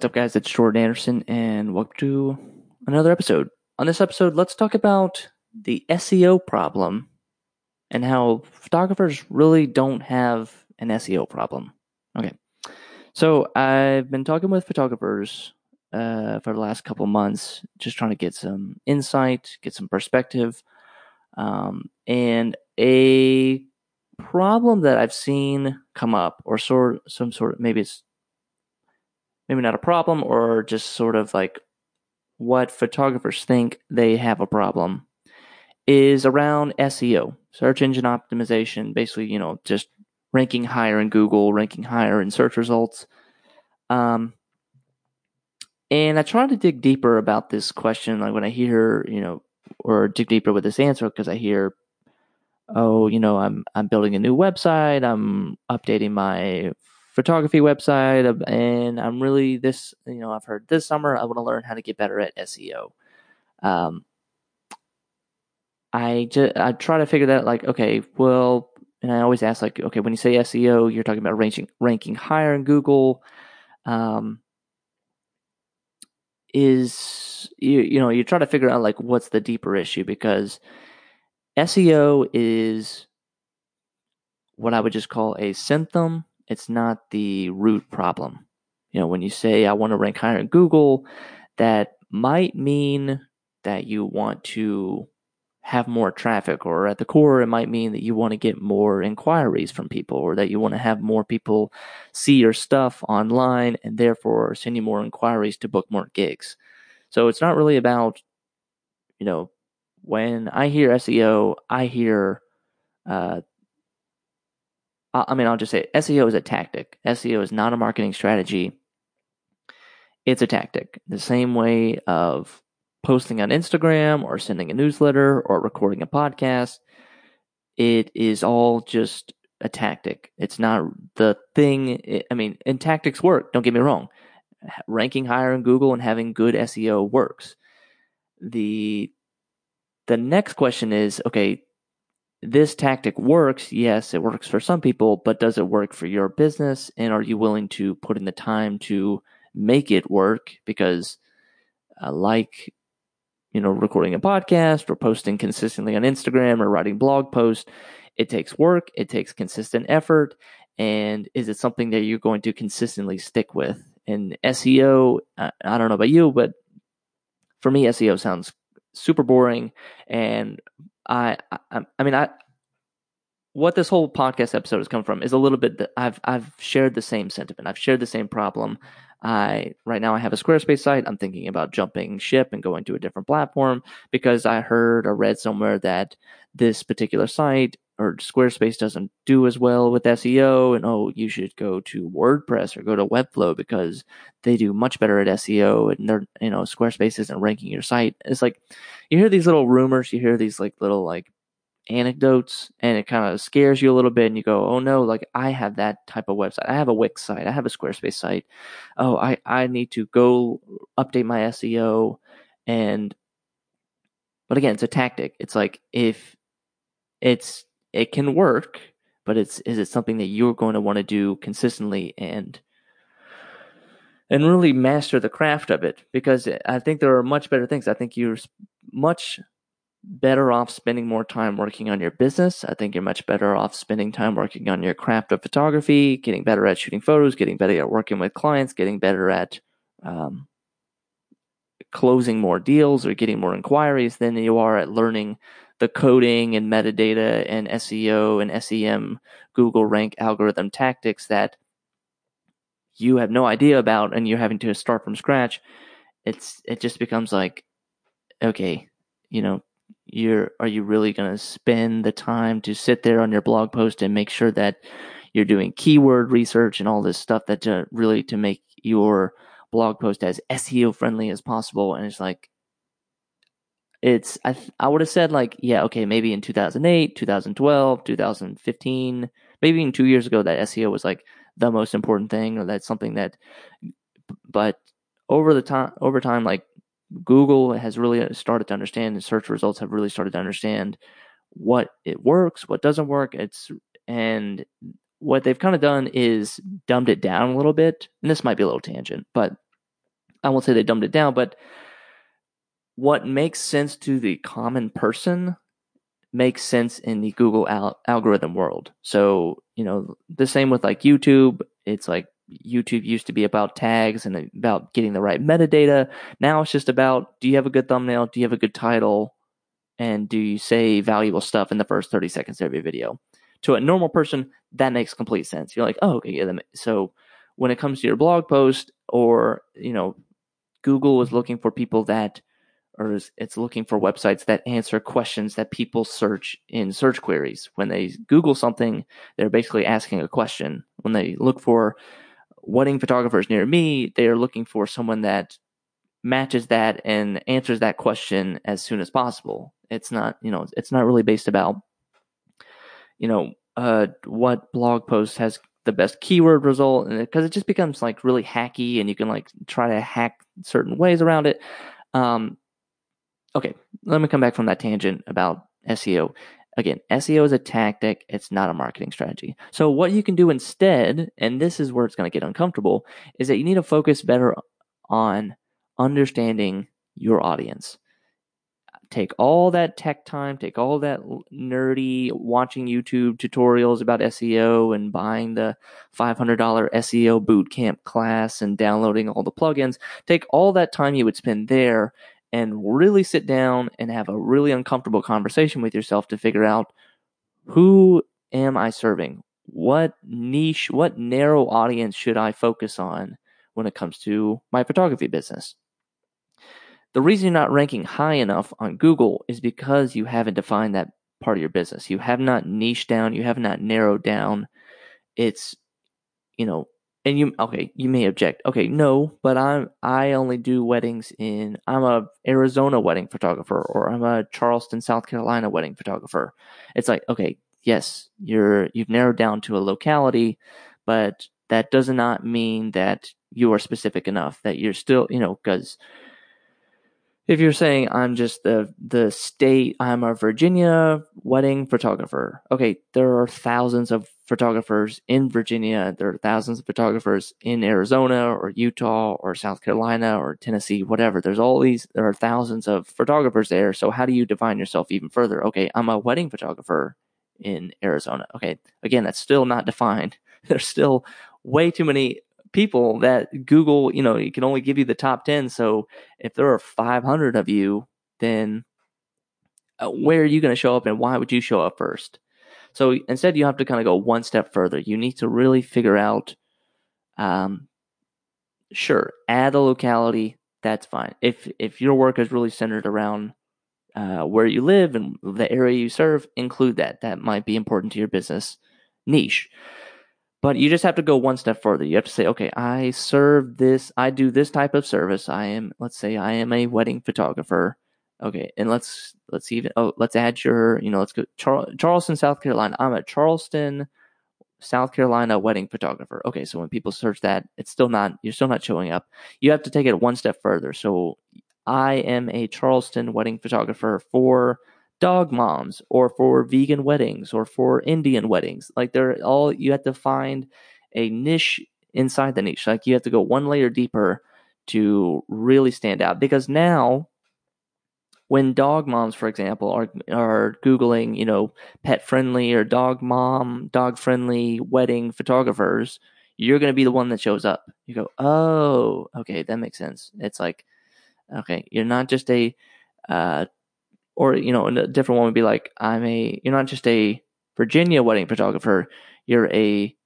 What's up, guys? It's Jordan Anderson, and welcome to another episode. On this episode, let's talk about the SEO problem and how photographers really don't have an SEO problem. Okay, so I've been talking with photographers uh, for the last couple months, just trying to get some insight, get some perspective, um, and a problem that I've seen come up, or sort some sort of maybe it's maybe not a problem or just sort of like what photographers think they have a problem is around SEO, search engine optimization, basically, you know, just ranking higher in Google, ranking higher in search results. Um, and I try to dig deeper about this question, like when I hear, you know, or dig deeper with this answer because I hear, oh, you know, I'm I'm building a new website, I'm updating my photography website, and I'm really this. You know, I've heard this summer I want to learn how to get better at SEO. Um, I just I try to figure that like okay, well, and I always ask like okay, when you say SEO, you're talking about ranking ranking higher in Google. Um, is you you know you try to figure out like what's the deeper issue because SEO is what I would just call a symptom it's not the root problem. You know, when you say, I want to rank higher in Google, that might mean that you want to have more traffic, or at the core, it might mean that you want to get more inquiries from people, or that you want to have more people see your stuff online and therefore send you more inquiries to book more gigs. So it's not really about, you know, when I hear SEO, I hear uh, I mean, I'll just say SEO is a tactic. SEO is not a marketing strategy. It's a tactic. The same way of posting on Instagram or sending a newsletter or recording a podcast. It is all just a tactic. It's not the thing. I mean, and tactics work. Don't get me wrong. Ranking higher in Google and having good SEO works. The the next question is okay, this tactic works. Yes, it works for some people, but does it work for your business? And are you willing to put in the time to make it work? Because, uh, like, you know, recording a podcast or posting consistently on Instagram or writing blog posts, it takes work, it takes consistent effort. And is it something that you're going to consistently stick with? And SEO, I, I don't know about you, but for me, SEO sounds super boring and I, I, I mean, I, what this whole podcast episode has come from is a little bit that I've, I've shared the same sentiment. I've shared the same problem. I, right now I have a Squarespace site. I'm thinking about jumping ship and going to a different platform because I heard or read somewhere that this particular site or Squarespace doesn't do as well with SEO, and oh, you should go to WordPress or go to Webflow because they do much better at SEO, and they're you know Squarespace isn't ranking your site. It's like you hear these little rumors, you hear these like little like anecdotes, and it kind of scares you a little bit, and you go, oh no, like I have that type of website, I have a Wix site, I have a Squarespace site. Oh, I I need to go update my SEO, and but again, it's a tactic. It's like if it's it can work, but it's is it something that you're going to want to do consistently and and really master the craft of it because I think there are much better things. I think you're much better off spending more time working on your business. I think you're much better off spending time working on your craft of photography, getting better at shooting photos, getting better at working with clients, getting better at um, closing more deals or getting more inquiries than you are at learning the coding and metadata and SEO and SEM Google rank algorithm tactics that you have no idea about and you're having to start from scratch, it's it just becomes like, okay, you know, you're are you really going to spend the time to sit there on your blog post and make sure that you're doing keyword research and all this stuff that to really to make your blog post as SEO friendly as possible? And it's like, it's I I would have said like yeah okay maybe in 2008 2012 2015 maybe even two years ago that SEO was like the most important thing or that's something that but over the time over time like Google has really uh, started to understand and search results have really started to understand what it works what doesn't work it's and what they've kind of done is dumbed it down a little bit and this might be a little tangent but I won't say they dumbed it down, but what makes sense to the common person makes sense in the Google al- algorithm world. So, you know, the same with like YouTube. It's like YouTube used to be about tags and about getting the right metadata. Now it's just about do you have a good thumbnail? Do you have a good title? And do you say valuable stuff in the first 30 seconds of your video? To a normal person, that makes complete sense. You're like, oh, okay, yeah. So when it comes to your blog post or, you know, Google is looking for people that or it's looking for websites that answer questions that people search in search queries. When they Google something, they're basically asking a question. When they look for wedding photographers near me, they are looking for someone that matches that and answers that question as soon as possible. It's not, you know, it's not really based about, you know, uh, what blog post has the best keyword result, because it just becomes like really hacky, and you can like try to hack certain ways around it. Um, okay, let me come back from that tangent about SEO. Again, SEO is a tactic, it's not a marketing strategy. So, what you can do instead, and this is where it's going to get uncomfortable, is that you need to focus better on understanding your audience. Take all that tech time, take all that nerdy watching YouTube tutorials about SEO and buying the $500 SEO bootcamp class and downloading all the plugins. Take all that time you would spend there and really sit down and have a really uncomfortable conversation with yourself to figure out who am I serving? What niche, what narrow audience should I focus on when it comes to my photography business? The reason you're not ranking high enough on Google is because you haven't defined that part of your business. You have not niched down, you have not narrowed down. It's, you know, and you okay you may object okay no but i'm i only do weddings in i'm a arizona wedding photographer or i'm a charleston south carolina wedding photographer it's like okay yes you're you've narrowed down to a locality but that does not mean that you are specific enough that you're still you know because if you're saying I'm just the the state, I'm a Virginia wedding photographer. Okay, there are thousands of photographers in Virginia. There are thousands of photographers in Arizona or Utah or South Carolina or Tennessee, whatever. There's all these. There are thousands of photographers there. So how do you define yourself even further? Okay, I'm a wedding photographer in Arizona. Okay, again, that's still not defined. There's still way too many people that Google, you know, it can only give you the top 10. So if there are 500 of you, then uh, where are you going to show up and why would you show up first? So instead, you have to kind of go one step further. You need to really figure out, um, sure, add a locality. That's fine. If if your work is really centered around uh, where you live and the area you serve, include that. That might be important to your business niche. But you just have to go one step further. You have to say, okay, I serve this, I do this type of service. I am, let's say, I am a wedding photographer. Okay, and let's let's even oh let's add your you know let's go Char- Charleston, South Carolina. I'm a Charleston, South Carolina wedding photographer. Okay, so when people search that, it's still not you're still not showing up. You have to take it one step further. So I am a Charleston wedding photographer for dog moms or for vegan weddings or for Indian weddings. Like they're all you have to find a niche inside the niche. Like you have to go one layer deeper to really stand out because now when dog moms for example are are googling, you know, pet friendly or dog mom, dog friendly wedding photographers, you're going to be the one that shows up. You go, "Oh, okay, that makes sense." It's like okay, you're not just a uh, or you know a different one would be like i'm a you're not just a virginia wedding photographer you're a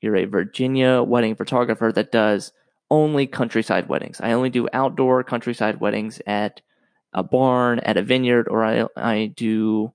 you're a virginia wedding photographer that does only countryside weddings i only do outdoor countryside weddings at a barn at a vineyard or i i do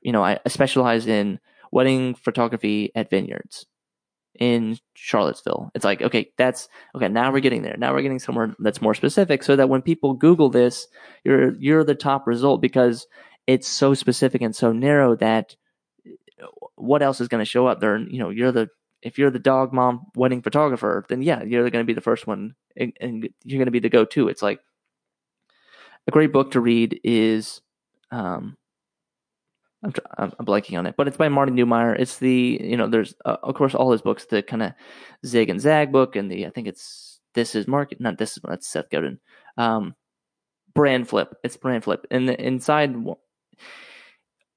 you know i specialize in wedding photography at vineyards in Charlottesville. It's like, okay, that's okay, now we're getting there. Now we're getting somewhere that's more specific so that when people Google this, you're you're the top result because it's so specific and so narrow that uh, what else is going to show up there? You know, you're the if you're the dog mom wedding photographer, then yeah, you're going to be the first one and, and you're going to be the go-to. It's like a great book to read is um, I'm, I'm blanking on it, but it's by Marty Neumeier. It's the you know there's uh, of course all his books, the kind of zig and zag book, and the I think it's this is market, not this is that's Seth Godin. Um, brand flip. It's brand flip. And the, inside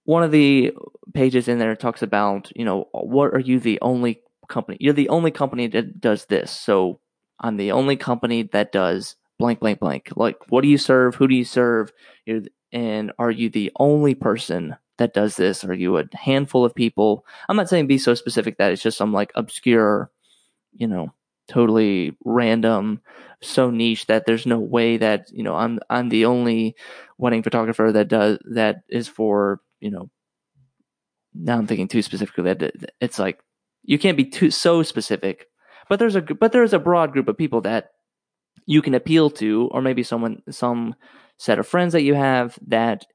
one of the pages in there talks about, you know, what are you the only company? You're the only company that does this. So I'm the only company that does blank, blank, blank. Like, what do you serve? Who do you serve? And are you the only person that does this? Are you a handful of people? I'm not saying be so specific that it's just some like obscure, you know, totally random, so niche that there's no way that, you know, I'm I'm the only wedding photographer that does that is for, you know, now I'm thinking too specifically that it's like you can't be too so specific, but there's a but there's a broad group of people that you can appeal to, or maybe someone some set of friends that you have that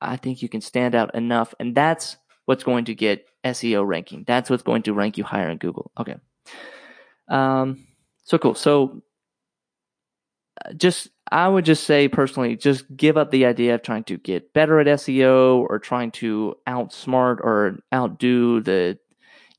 I think you can stand out enough, and that's what's going to get SEO ranking. That's what's going to rank you higher in Google. Okay. Um. So cool. So uh, just I would just say personally, just give up the idea of trying to get better at SEO or trying to outsmart or outdo the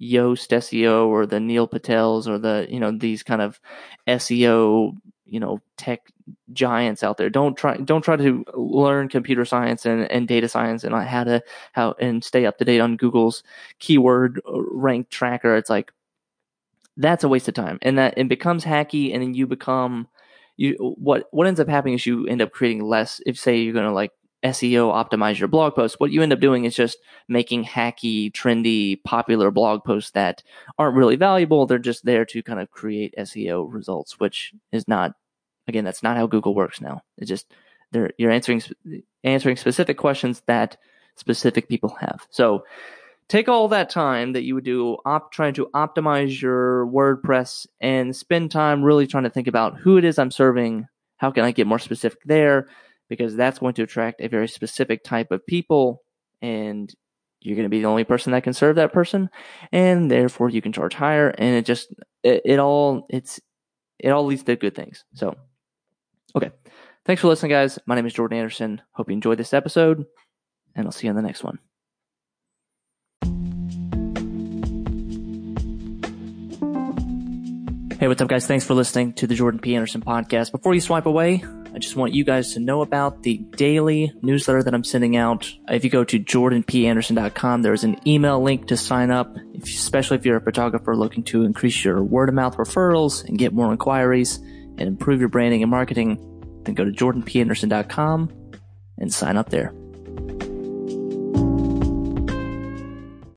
Yoast SEO or the Neil Patels or the you know these kind of SEO you know tech giants out there. Don't try don't try to learn computer science and, and data science and how to how and stay up to date on Google's keyword uh, rank tracker. It's like that's a waste of time, and that it becomes hacky, and then you become you what what ends up happening is you end up creating less. If say you're going to like SEO optimize your blog post, what you end up doing is just making hacky, trendy, popular blog posts that aren't really valuable. They're just there to kind of create SEO results, which is not, again, that's not how Google works now. It's just they're, you're answering answering specific questions that specific people have. So take all that time that you would do op, trying to optimize your WordPress and spend time really trying to think about who it is I'm serving. How can I get more specific there? Because that's going to attract a very specific type of people and you're going to be the only person that can serve that person and therefore you can charge higher and it just it, it all it's it all leads to good things so okay thanks for listening guys my name is jordan anderson hope you enjoyed this episode and i'll see you on the next one Hey, what's up, guys? Thanks for listening to the Jordan P. Anderson podcast. Before you swipe away, I just want you guys to know about the daily newsletter that I'm sending out. If you go to jordanpanderson.com, there's an email link to sign up, especially if you're a photographer looking to increase your word of mouth referrals and get more inquiries and improve your branding and marketing. Then go to jordanpanderson.com and sign up there.